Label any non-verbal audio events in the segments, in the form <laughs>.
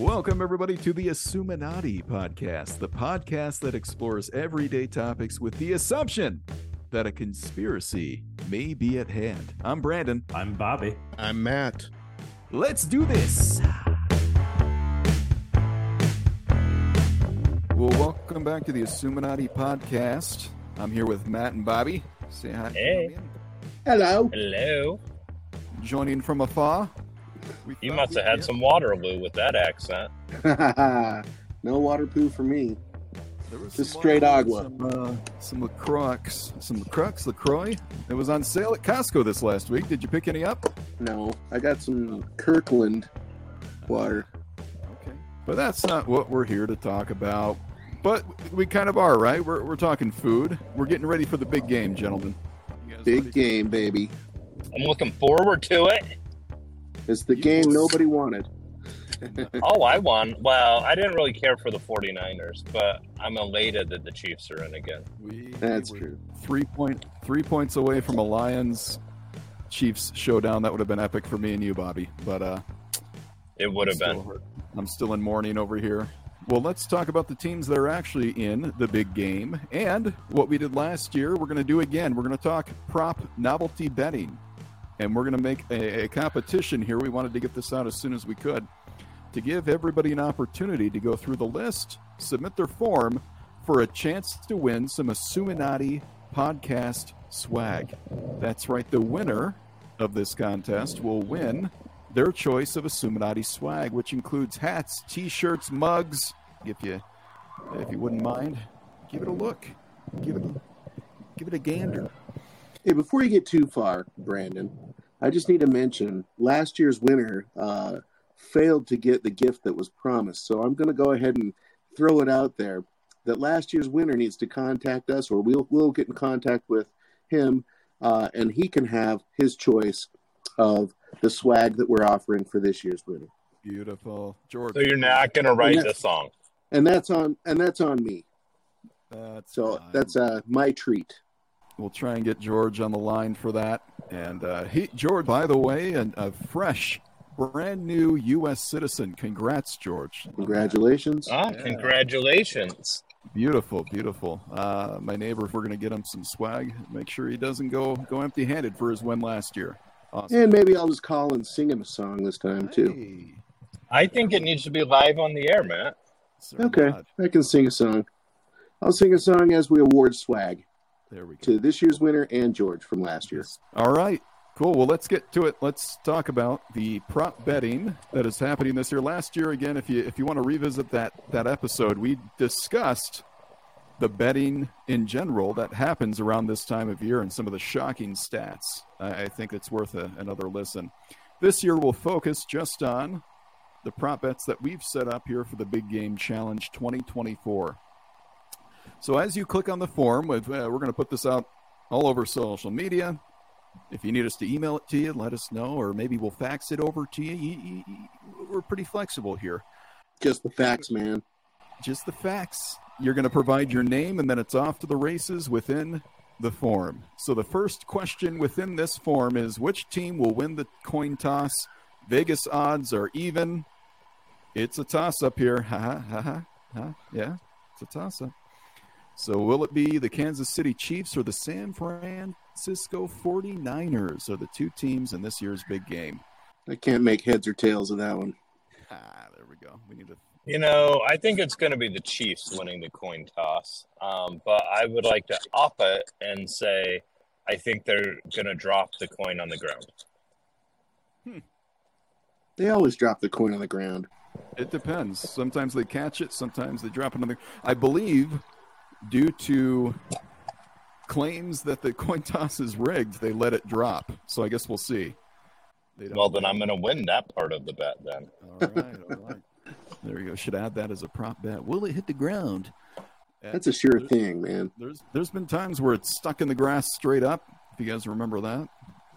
Welcome, everybody, to the Assuminati podcast, the podcast that explores everyday topics with the assumption that a conspiracy may be at hand. I'm Brandon. I'm Bobby. I'm Matt. Let's do this. Well, welcome back to the Assuminati podcast. I'm here with Matt and Bobby. Say hi. Hey. Hello. Hello. Joining from afar. We You must have had some Waterloo with that accent. <laughs> no water poo for me. There was Just some straight Waterloo, agua. Some, uh, some LaCroix, some LaCroix, LaCroix. It was on sale at Costco this last week. Did you pick any up? No, I got some Kirkland water. Okay. But that's not what we're here to talk about. But we kind of are, right? We're, we're talking food. We're getting ready for the big game, gentlemen. Big game, baby. I'm looking forward to it. It's the You game were- nobody wanted. <laughs> Oh, I won. Well, I didn't really care for the 49ers, but I'm elated that the Chiefs are in again. We, That's we true. Three point three points away from a Lions Chiefs showdown. That would have been epic for me and you, Bobby. But uh, It would have been. hurt. I'm still in mourning over here. Well, let's talk about the teams that are actually in the big game and what we did last year. We're going to do again. We're going to talk prop novelty betting, and we're going to make a, a competition here. We wanted to get this out as soon as we could to give everybody an opportunity to go through the list, submit their form for a chance to win some Assuminati podcast swag. That's right. The winner of this contest will win their choice of Assuminati swag, which includes hats, t-shirts, mugs. If you if you wouldn't mind, give it a look. Give it give it a gander. Hey, before you get too far, Brandon, I just need to mention last year's winner uh, failed to get the gift that was promised. So I'm going to go ahead and throw it out there that last year's winner needs to contact us, or we'll we'll get in contact with him, uh, and he can have his choice of the swag that we're offering for this year's winner. Beautiful, George. So you're not going to write the song. And that's on and that's on me. That's So fine. that's uh, my treat. We'll try and get George on the line for that. And uh, he, George, by the way, an, a fresh, brand new U.S. citizen. Congrats, George. Congratulations. Ah, Yeah. congratulations. Beautiful, beautiful. Uh, my neighbor, if we're going to get him some swag, make sure he doesn't go go empty-handed for his win last year. Awesome. And maybe I'll just call and sing him a song this time too. Hey, I think it needs to be live on the air, Matt. Sir Okay, Rod. I can sing a song. I'll sing a song as we award swag There we go. to this year's winner and George from last year. All right. Cool. Well, let's get to it. Let's talk about the prop betting that is happening this year. Last year, again, if you if you want to revisit that that episode, we discussed the betting in general that happens around this time of year and some of the shocking stats. I, I think it's worth a, another listen. This year, we'll focus just on the prop bets that we've set up here for the Big Game Challenge 2024. So, as you click on the form, uh, we're going to put this out all over social media. If you need us to email it to you, let us know, or maybe we'll fax it over to you. We're pretty flexible here. Just the facts, man. Just the facts. You're going to provide your name, and then it's off to the races within the form. So the first question within this form is which team will win the coin toss? Vegas odds are even. It's a toss up here. Ha ha ha ha. ha. Yeah, it's a toss up. So will it be the Kansas City Chiefs or the San Francisco 49ers are the two teams in this year's big game? I can't make heads or tails of that one. Ah, there we go. We need to You know, I think it's going to be the Chiefs winning the coin toss. Um, but I would like to up it and say I think they're going to drop the coin on the ground. Hmm. They always drop the coin on the ground. It depends. Sometimes they catch it. Sometimes they drop it on the. I believe, due to claims that the <laughs> coin toss is rigged, they let it drop. So I guess we'll see. They don't- Well, then I'm going to win that part of the bet then. <laughs> All right, all right. There you go. Should add that as a prop bet. Will it hit the ground? That's a sure thing, man. There's there's been times where it's stuck in the grass straight up. If you guys remember that,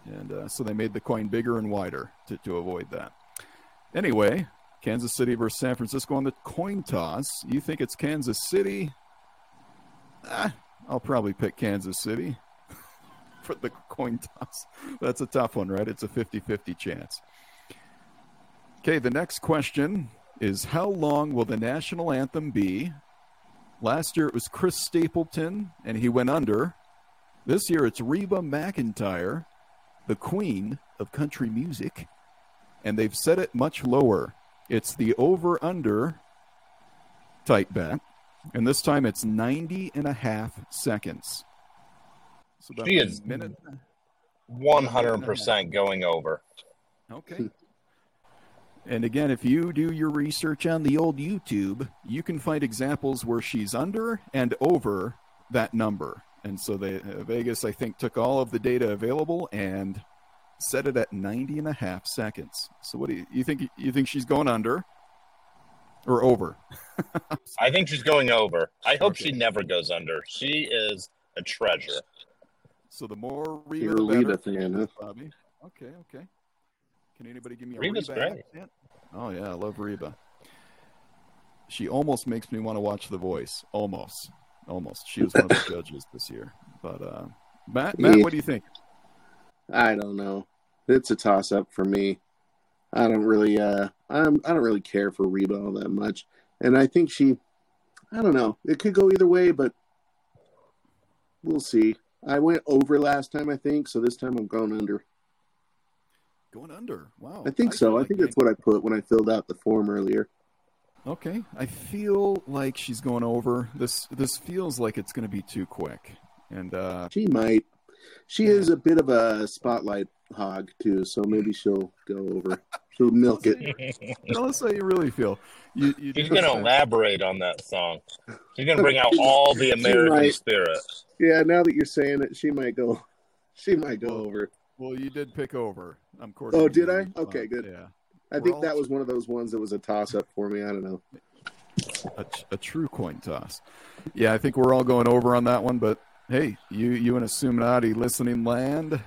and uh, so they made the coin bigger and wider to, to avoid that. Anyway, Kansas City versus San Francisco on the coin toss. You think it's Kansas City? Ah, I'll probably pick Kansas City <laughs> for the coin toss. That's a tough one, right? It's a 50-50 chance. Okay, the next question is how long will the national anthem be? Last year it was Chris Stapleton, and he went under. This year it's Reba McEntire, the queen of country music, and they've set it much lower. It's the over under tight bet, and this time it's 90 and a half seconds. So she is minute. 100% going over. Okay. And again, if you do your research on the old YouTube, you can find examples where she's under and over that number. And so they, uh, Vegas, I think, took all of the data available and set it at 90 and a half seconds. So what do you, you think? You think she's going under or over? I think she's going over. I hope okay. she never goes under. She is a treasure. So the more Reba, You're the better. Fan, huh? Bobby. Okay, okay. Can anybody give me a Reba's Reba great. Accent? Oh yeah, I love Reba. She almost makes me want to watch The Voice. Almost, almost. She was one of the <laughs> judges this year. But uh, Matt, Matt, what do you think? I don't know. It's a toss up for me. I don't really, uh, I'm, I don't really care for Reba all that much, and I think she, I don't know. It could go either way, but we'll see. I went over last time, I think, so this time I'm going under. Going under. Wow. I think I so. I think that's what I put when I filled out the form earlier. Okay. I feel like she's going over. This this feels like it's going to be too quick. And uh she might. She yeah. is a bit of a spotlight hog too, so maybe she'll go over. <laughs> She'll milk it. Tell us how you really feel. You, you She's going to elaborate on that song. She's going to bring out <laughs> all the American spirit. Yeah, now that you're saying it, she might go. She might go over. Well, you did pick over. I'm course. Oh, did I? Okay, good. Yeah. I think that was one of those ones that was a toss up for me. I don't know. A, a, true coin toss. Yeah, I think we're all going over on that one. But hey, you you and Assuminati listening land.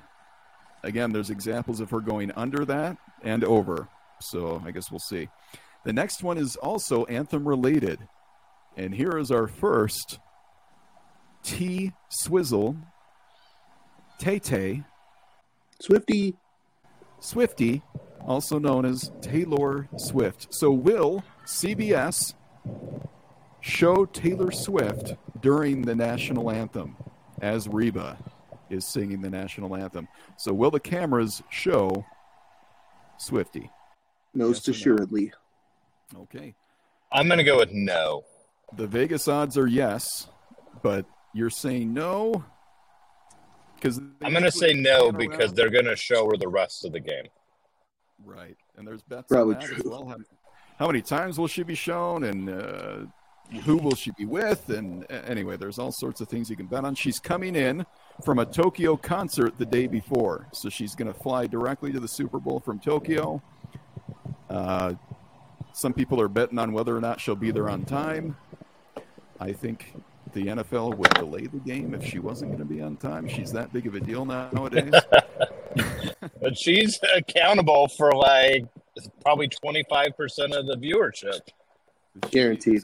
Again, there's examples of her going under that and over. So I guess we'll see. The next one is also anthem related, and here is our first T Swizzle Tay Tay Swifty. Swifty, also known as Taylor Swift. So, will CBS show Taylor Swift during the national anthem as Reba is singing the national anthem? So, will the cameras show Swifty? Most yes assuredly. No? Okay. I'm going to go with no. The Vegas odds are yes, but you're saying no. Because I'm going to say no because they're going to show her the rest of the game. Right, and there's bets Probably on that true. as well. How, how, many times will she be shown, and uh, who will she be with? And uh, anyway, there's all sorts of things you can bet on. She's coming in from a Tokyo concert the day before, so she's going to fly directly to the Super Bowl from Tokyo. Uh, some people are betting on whether or not she'll be there on time. I think the NFL would delay the game if she wasn't going to be on time. She's that big of a deal nowadays. <laughs> <laughs> but she's accountable for like probably 25% of the viewership. Guaranteed.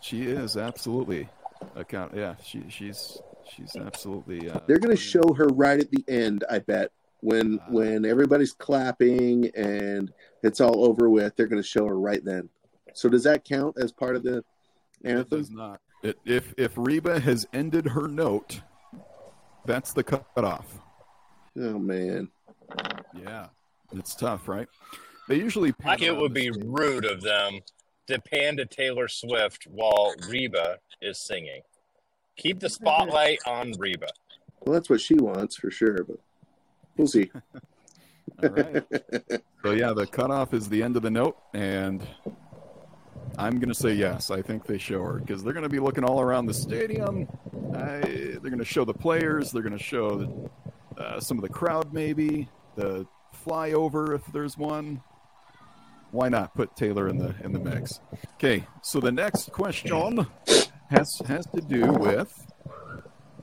She is absolutely account. Yeah, she, she's she's absolutely. Uh, They're going to show her right at the end. I bet when uh, when everybody's clapping and it's all over with, they're going to show her right then. So does that count as part of the anthem? It does not. It, if if Reba has ended her note, that's the cutoff. Oh man. Yeah, it's tough, right? They usually. Like it would be rude of them to pan to Taylor Swift while Reba is singing. Keep the spotlight on Reba. Well, that's what she wants for sure, but we'll see. <laughs> All right. <laughs> so yeah, the cutoff is the end of the note, and I'm going to say yes. I think they show her because they're going to be looking all around the stadium. I, they're going to show the players. They're going to show the, uh, some of the crowd, maybe the flyover if there's one. Why not put Taylor in the in the mix? Okay, so the next question <laughs> has has to do with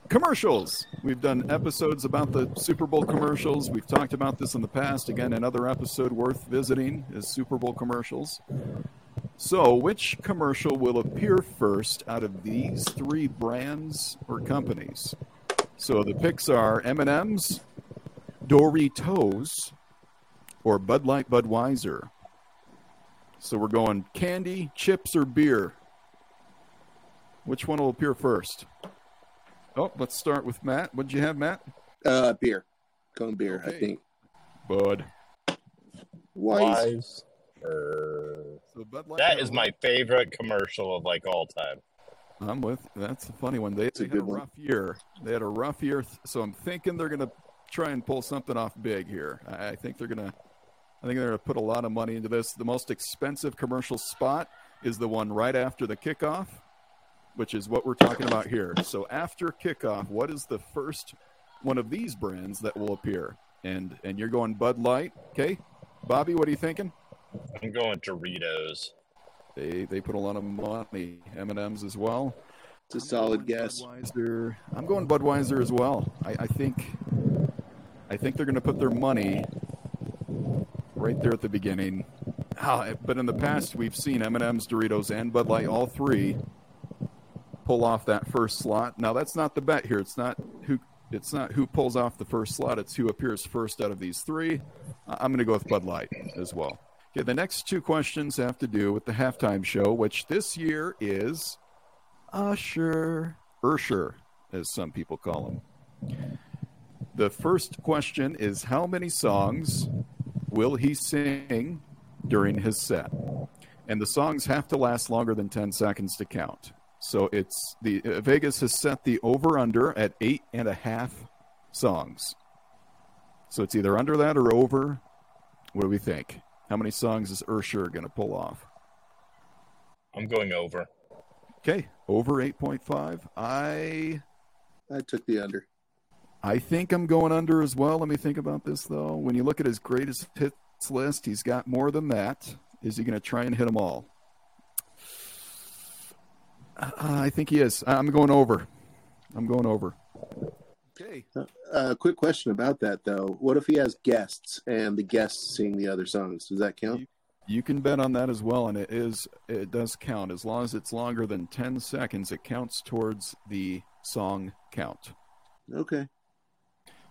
commercials. We've done episodes about the Super Bowl commercials. We've talked about this in the past. Again, another episode worth visiting is Super Bowl commercials. So, which commercial will appear first out of these three brands or companies? So the picks are M&M's, Doritos, or Bud Light Budweiser. So we're going candy, chips, or beer. Which one will appear first? Oh, let's start with Matt. What'd you have, Matt? Uh, beer. Going beer, I think. Bud. Wise. Wise. Er, So Bud Light that one. my favorite commercial of like all time. I'm with. That's a funny one. They, It's a they had a good one. rough year. They had a rough year, so I'm thinking they're gonna try and pull something off big here. I, I think they're gonna. I think they're gonna put a lot of money into this. The most expensive commercial spot is the one right after the kickoff, which is what we're talking about here. So after kickoff, what is the first one of these brands that will appear? And and you're going Bud Light, okay? Bobby, what are you thinking? I'm going Doritos. They they put a lot of money. M and M's as well. It's a I'm solid guess. Budweiser. I'm going Budweiser as well. I, I think I think they're going to put their money right there at the beginning. Ah, but in the past, we've seen M&M's, Doritos, and Bud Light, all three, pull off that first slot. Now that's not the bet here. It's not who it's not who pulls off the first slot. It's who appears first out of these three. I'm going to go with Bud Light as well. Okay, the next two questions have to do with the halftime show, which this year is Usher, Ursher, as some people call him. The first question is How many songs will he sing during his set? And the songs have to last longer than 10 seconds to count. So it's the uh, Vegas has set the over under at eight and a half songs. So it's either under that or over. What do we think? How many songs is Ursher going to pull off? I'm going over. Okay, over 8.5. I I took the under. I think I'm going under as well. Let me think about this though. When you look at his greatest hits list, he's got more than that. Is he going to try and hit them all? Uh, I think he is. I'm going over. I'm going over. Okay. Uh, quick question about that though. What if he has guests and the guests sing the other songs? Does that count? You can bet on that as well, and it is it does count as long as it's longer than 10 seconds. It counts towards the song count. Okay.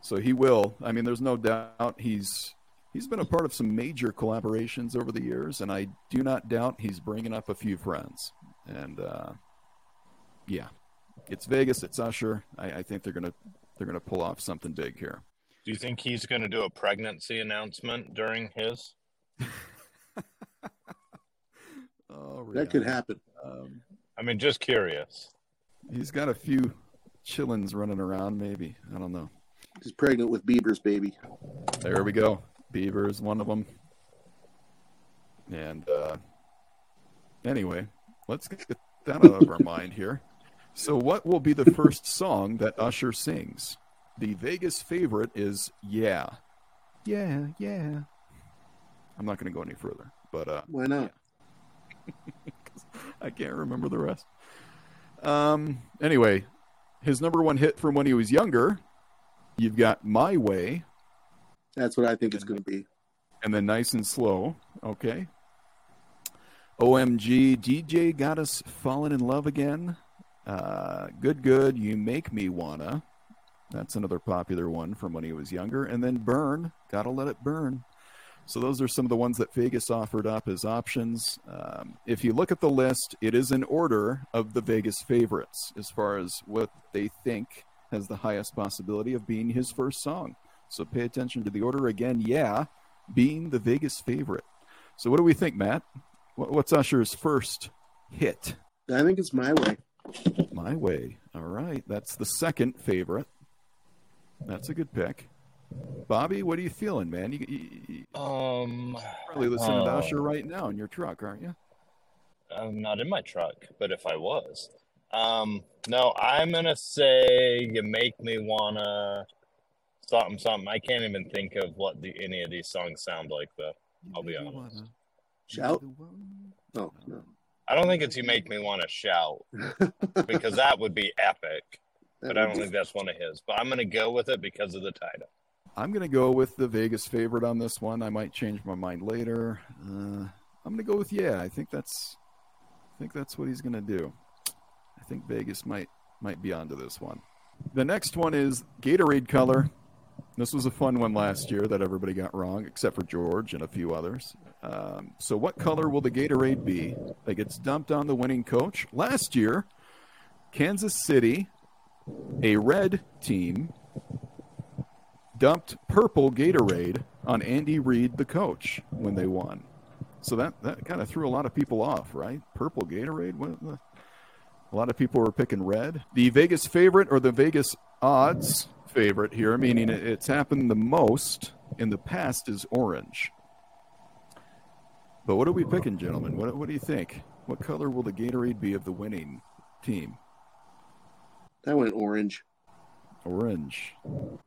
So he will. I mean, there's no doubt he's he's been a part of some major collaborations over the years, and I do not doubt he's bringing up a few friends. And uh, yeah, it's Vegas. It's Usher. I, I think they're gonna they're gonna pull off something big here. Do you think he's going to do a pregnancy announcement during his? <laughs> Oh, That could happen. Um, I mean, just curious. he's got a few chillins running around. Maybe I don't know. He's pregnant with Bieber's baby. There we go. Beaver is one of them. And uh, anyway, let's get that out of our mind here. So, what will be the first song that Usher sings? The Vegas favorite is "Yeah, yeah, yeah." I'm not going to go any further, but uh, Why not? <laughs> I can't remember the rest. Um. Anyway, his number one hit from when he was younger. You've got "My Way." That's what I think it's going to be. and then nice and slow. Okay. OMG, DJ got us falling in love again. Uh, good, good. You make me wanna. That's another popular one from when he was younger. And then Burn, gotta let it burn. So those are some of the ones that Vegas offered up as options. Um, if you look at the list, it is in order of the Vegas favorites as far as what they think has the highest possibility of being his first song. So pay attention to the order again. Yeah, being the Vegas favorite. So what do we think, Matt? What's Usher's first hit? I think it's my way. My Way. All right, that's the second favorite. That's a good pick. Bobby, what are you feeling, man? You, you, you Um, probably listening to Oh. Usher right now in your truck, aren't you? I'm not in my truck, but if I was, um, no, I'm gonna say you make me wanna something, something. I can't even think of what the any of these songs sound like though. I'll be honest. wanna- Shout? you wanna- Oh, no. I don't think it's you make me wanna shout because that would be epic, but I don't think that's one of his. But I'm gonna go with it because of the title. I'm going to go with the Vegas favorite on this one. I might change my mind later. Uh, I'm going to go with yeah. I think that's, I think that's what he's going to do. I think Vegas might might be onto this one. The next one is Gatorade color. This was a fun one last year that everybody got wrong, except for George and a few others. Um, so, what color will the Gatorade be that gets dumped on the winning coach? Last year, Kansas City, a red team, dumped purple Gatorade on Andy Reid, the coach, when they won. So that, that kind of threw a lot of people off, right? Purple Gatorade? What the? A lot of people were picking red. The Vegas favorite or the Vegas odds favorite here, meaning it's happened the most in the past, is orange. But what are we picking, gentlemen? What, what do you think? What color will the Gatorade be of the winning team? That went orange. Orange.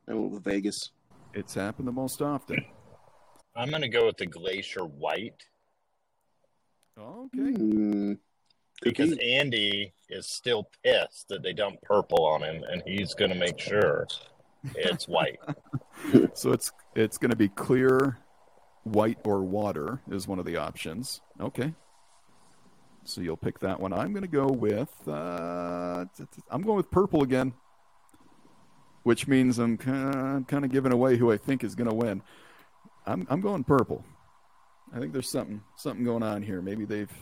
I went with Vegas. It's happened the most often. I'm going to go with the Glacier White. Okay. Mm, could because be. Andy is still pissed that they dumped purple on him, and he's going to make sure it's white. <laughs> So it's it's going to be clear, white, or water is one of the options. Okay. So you'll pick that one. I'm going to go with uh, I'm going with purple again, which means I'm kind of giving away who I think is going to win. I'm I'm going purple. I think there's something something going on here. Maybe they've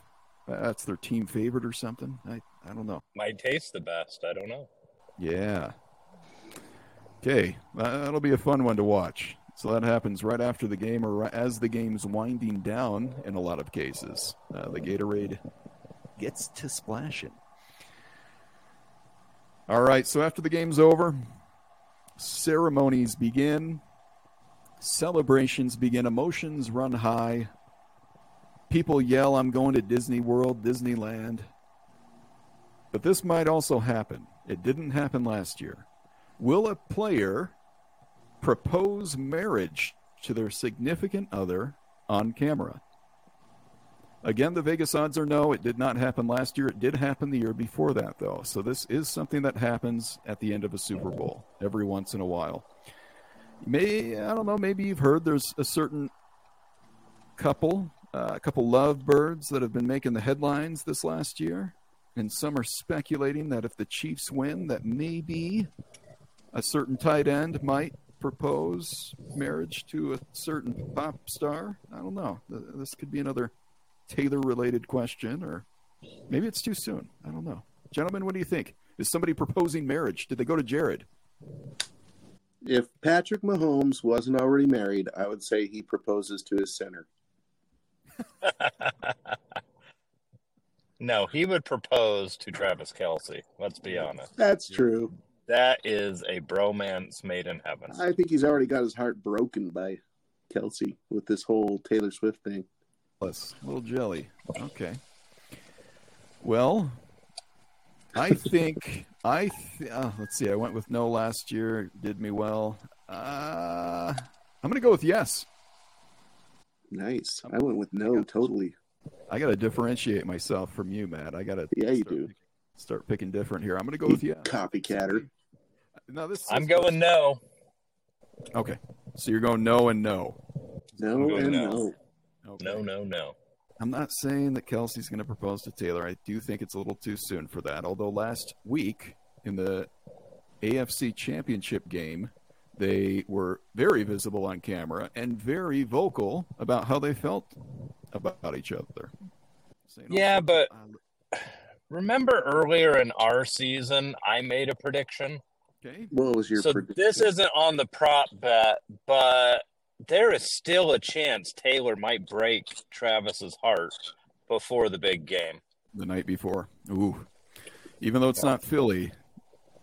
that's their team favorite or something. I I don't know. Might taste the best. I don't know. Yeah. Okay, that'll be a fun one to watch. So that happens right after the game, or as the game's winding down. In a lot of cases, uh, the Gatorade gets to splashing. All right, so after the game's over, ceremonies begin, celebrations begin, emotions run high. People yell, "I'm going to Disney World, Disneyland." But this might also happen. It didn't happen last year. Will a player propose marriage to their significant other on camera? Again, the Vegas odds are no. It did not happen last year. It did happen the year before that, though. So this is something that happens at the end of a Super Bowl every once in a while. May I don't know. Maybe you've heard there's a certain couple, uh, a couple lovebirds that have been making the headlines this last year, and some are speculating that if the Chiefs win, that maybe a certain tight end might propose marriage to a certain pop star. I don't know. This could be another Taylor related question, or maybe it's too soon. I don't know. Gentlemen, what do you think? Is somebody proposing marriage? Did they go to Jared? If Patrick Mahomes wasn't already married, I would say he proposes to his center. No, he would propose to Travis Kelce. Let's be honest. That's true. That is a bromance made in heaven. I think he's already got his heart broken by Kelce with this whole Taylor Swift thing. Plus, a little jelly. Okay. Well, I think I th- uh, let's see. I went with no last year. Did me well. Uh, I'm gonna go with yes. Nice. I went with no. Totally. I got to differentiate myself from you, Matt. I got to. Yeah, you do. Picking, start picking different here. I'm gonna go with yes. Copycatter. No, this. I'm going no. Okay, so you're going no and no. No and no. no. Okay. No, no, no. I'm not saying that Kelce's going to propose to Taylor. I do think it's a little too soon for that. Although last week in the AFC Championship game, they were very visible on camera and very vocal about how they felt about each other. Oh, yeah, but remember earlier in our season, I made a prediction. Okay. What was your so prediction? this isn't on the prop bet, but there is still a chance Taylor might break Travis's heart before the big game. The night before. Ooh. Even though it's not Philly,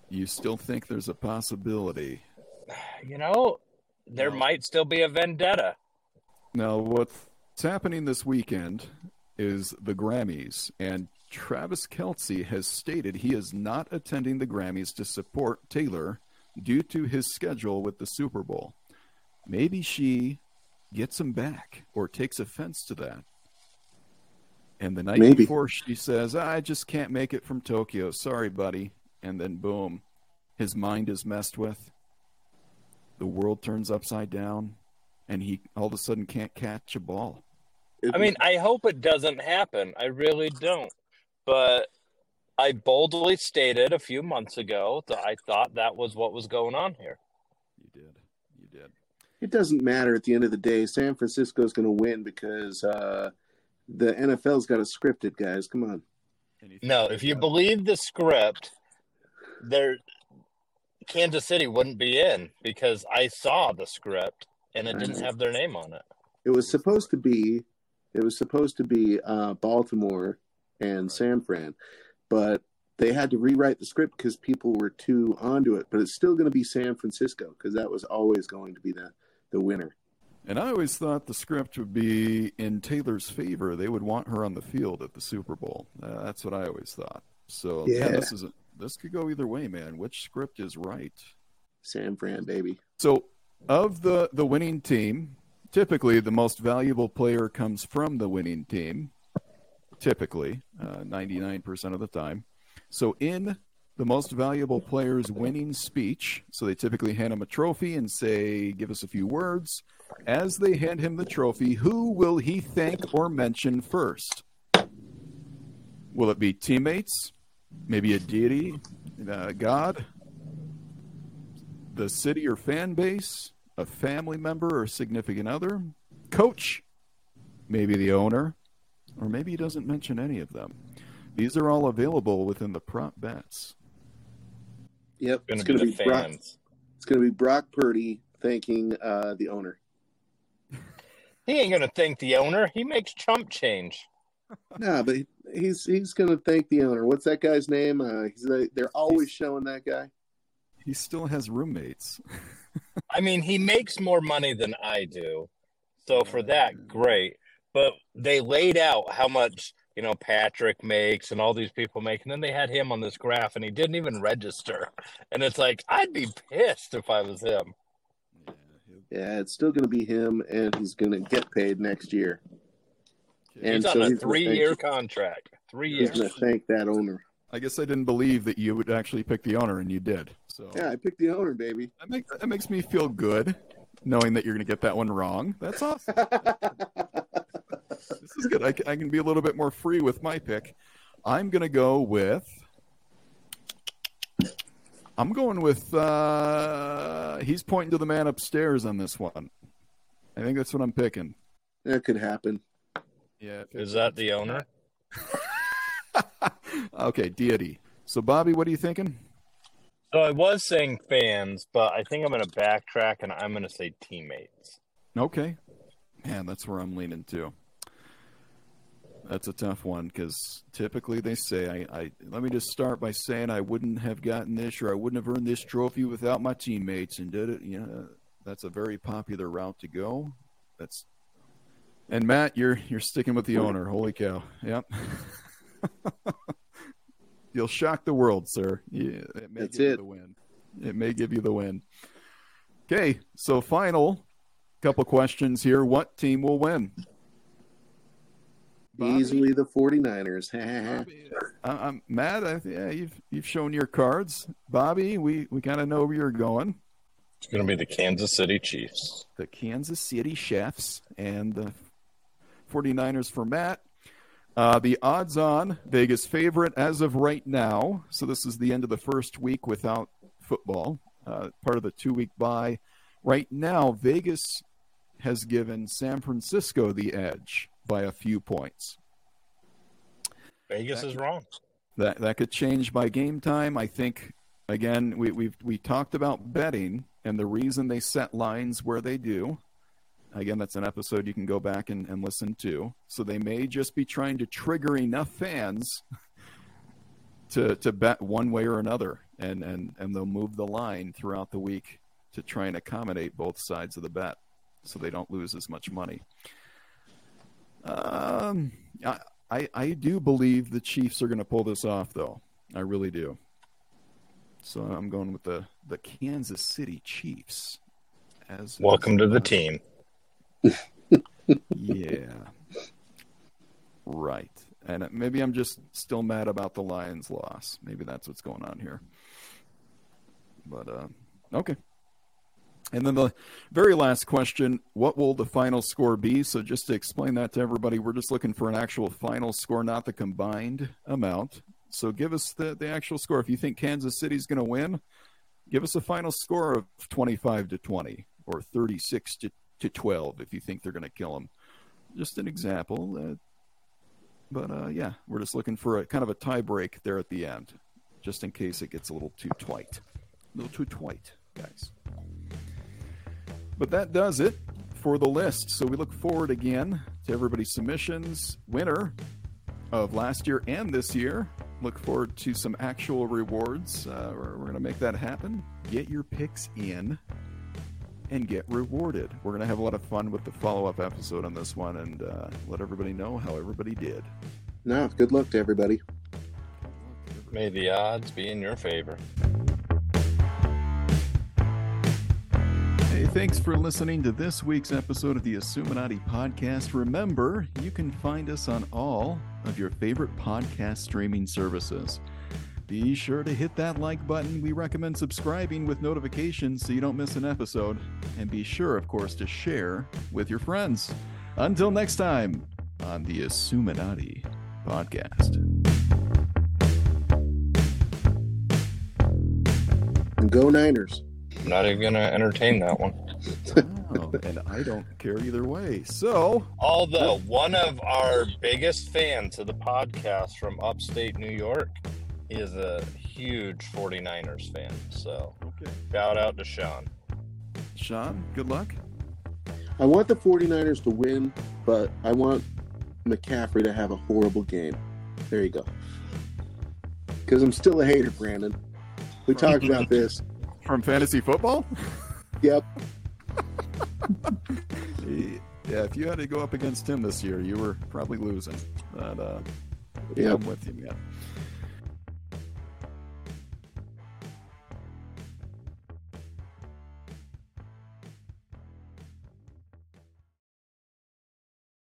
you still think there's a possibility. <sighs> You know, there no. might still be a vendetta. Now, what's happening this weekend is the Grammys, and Travis Kelce has stated he is not attending the Grammys to support Taylor due to his schedule with the Super Bowl. Maybe she gets him back or takes offense to that. And the night Maybe. before, she says, I just can't make it from Tokyo. Sorry, buddy. And then, boom, his mind is messed with. The world turns upside down, and he all of a sudden can't catch a ball. I mean, I hope it doesn't happen. I really don't. But I boldly stated a few months ago that I thought that was what was going on here. You did. You did. it doesn't matter at the end of the day. San Francisco is going to win because uh, the NFL's got it scripted, guys. Come on. No, if you believe the script, there Kansas City wouldn't be in because I saw the script and it didn't have their name on it. It was supposed to be, it was supposed to be uh, Baltimore and San Fran, but they had to rewrite the script because people were too onto it. But it's still going to be San Francisco because that was always going to be the the winner. And I always thought the script would be in Taylor's favor. They would want her on the field at the Super Bowl. Uh, that's what I always thought. So yeah, this is a, this could go either way, man. Which script is right? San Fran, baby. So of the the winning team, typically the most valuable player comes from the winning team. Typically, uh, ninety nine percent of the time. So in the most valuable player's winning speech. So they typically hand him a trophy and say, Give us a few words. As they hand him the trophy, who will he thank or mention first? Will it be teammates? Maybe a deity? Uh, God? The city or fan base? A family member or significant other? Coach? Maybe the owner? Or maybe he doesn't mention any of them. These are all available within the prop bets. Yep, it's going to be, be Brock. It's going to be Brock Purdy thanking uh, the owner. He ain't going to thank the owner. He makes chump change. Nah, but he's he's going to thank the owner. What's that guy's name? Uh, they're always showing that guy. He still has roommates. <laughs> I mean, he makes more money than I do, so for that, great. But they laid out how much you know, Patrick makes and all these people make. And then they had him on this graph and he didn't even register. And it's like, I'd be pissed if I was him. Yeah, it's still going to be him and he's going to get paid next year. And he's so on a three year contract. Three years. He's going to thank that owner. I guess I didn't believe that you would actually pick the owner, and you did. So yeah, I picked the owner, baby. That makes that makes me feel good, knowing that you're going to get that one wrong. That's awesome. this is good. I, I can be a little bit more free with my pick. I'm going to go with. I'm going with. Uh, he's pointing to the man upstairs on this one. I think that's what I'm picking. That could happen. Yeah. Is that the owner? <laughs> okay, deity. So, Bobby, what are you thinking? So I was saying fans, but I think I'm going to backtrack and I'm going to say teammates. Okay. Man, that's where I'm leaning too. That's a tough one because typically they say, I, I, let me just start by saying I wouldn't have gotten this or I wouldn't have earned this trophy without my teammates and did it. You know, that's a very popular route to go. That's and Matt, you're you're sticking with the owner. Holy cow! Yep. <laughs> You'll shock the world, sir. Yeah, it may That's give it. You the win. It may give you the win. Okay, so final couple questions here. What team will win? Bobby? Easily the 49ers. <laughs> Bobby, I'm mad. I, yeah, you've you've shown your cards, Bobby. We we kind of know where you're going. It's going to be the Kansas City Chiefs, the Kansas City Chefs, and the 49ers for Matt. Uh, the odds on Vegas favorite as of right now. So this is the end of the first week without football, uh, part of the two week bye. Right now, Vegas has given San Francisco the edge by a few points. Vegas that, is wrong. That that could change by game time. I think again we we we talked about betting and the reason they set lines where they do. Again, that's an episode you can go back and, and listen to. So they may just be trying to trigger enough fans <laughs> to to bet one way or another, and and and they'll move the line throughout the week to try and accommodate both sides of the bet, so they don't lose as much money. Um, I, I, I do believe the Chiefs are going to pull this off, though. I really do. So I'm going with the the Kansas City Chiefs. As welcome as, to the uh, team. Yeah. Right. And maybe I'm just still mad about the Lions' loss. Maybe that's what's going on here. But uh, okay. And then the very last question what will the final score be? So, just to explain that to everybody, we're just looking for an actual final score, not the combined amount. So, give us the, the actual score. If you think Kansas City's going to win, give us a final score of 25 to 20. or 36 to, to 12 if you think they're going to kill him. Just an example. But uh, yeah, we're just looking for a kind of a tie break there at the end, just in case it gets a little too twite. A little too twite, guys. But that does it for the list. So we look forward again to everybody's submissions. Winner of last year and this year. Look forward to some actual rewards. Uh, we're, we're going to make that happen. Get your picks in and get rewarded. We're going to have a lot of fun with the follow up episode on this one and uh, let everybody know how everybody did. No, good luck to everybody. May the odds be in your favor. Hey, thanks for listening to this week's episode of the Assuminati podcast. Remember, you can find us on all of your favorite podcast streaming services. Be sure to hit that like button. We recommend subscribing with notifications so you don't miss an episode. And be sure, of course, to share with your friends. Until next time on the Assuminati podcast. Go Niners. I'm not even going to entertain that one. Oh, and I don't care either way. So, Although one of our biggest fans of the podcast from upstate New York, he is a huge 49ers fan. So okay. shout out to Sean. Sean, good luck. I want the 49ers to win, but I want McCaffrey to have a horrible game. There you go. Because I'm still a hater, Brandon. We talked about this. <laughs> From fantasy football? Yep. <laughs> yeah, if you had to go up against him this year, you were probably losing. But uh, yeah, Yep. I'm with you, man.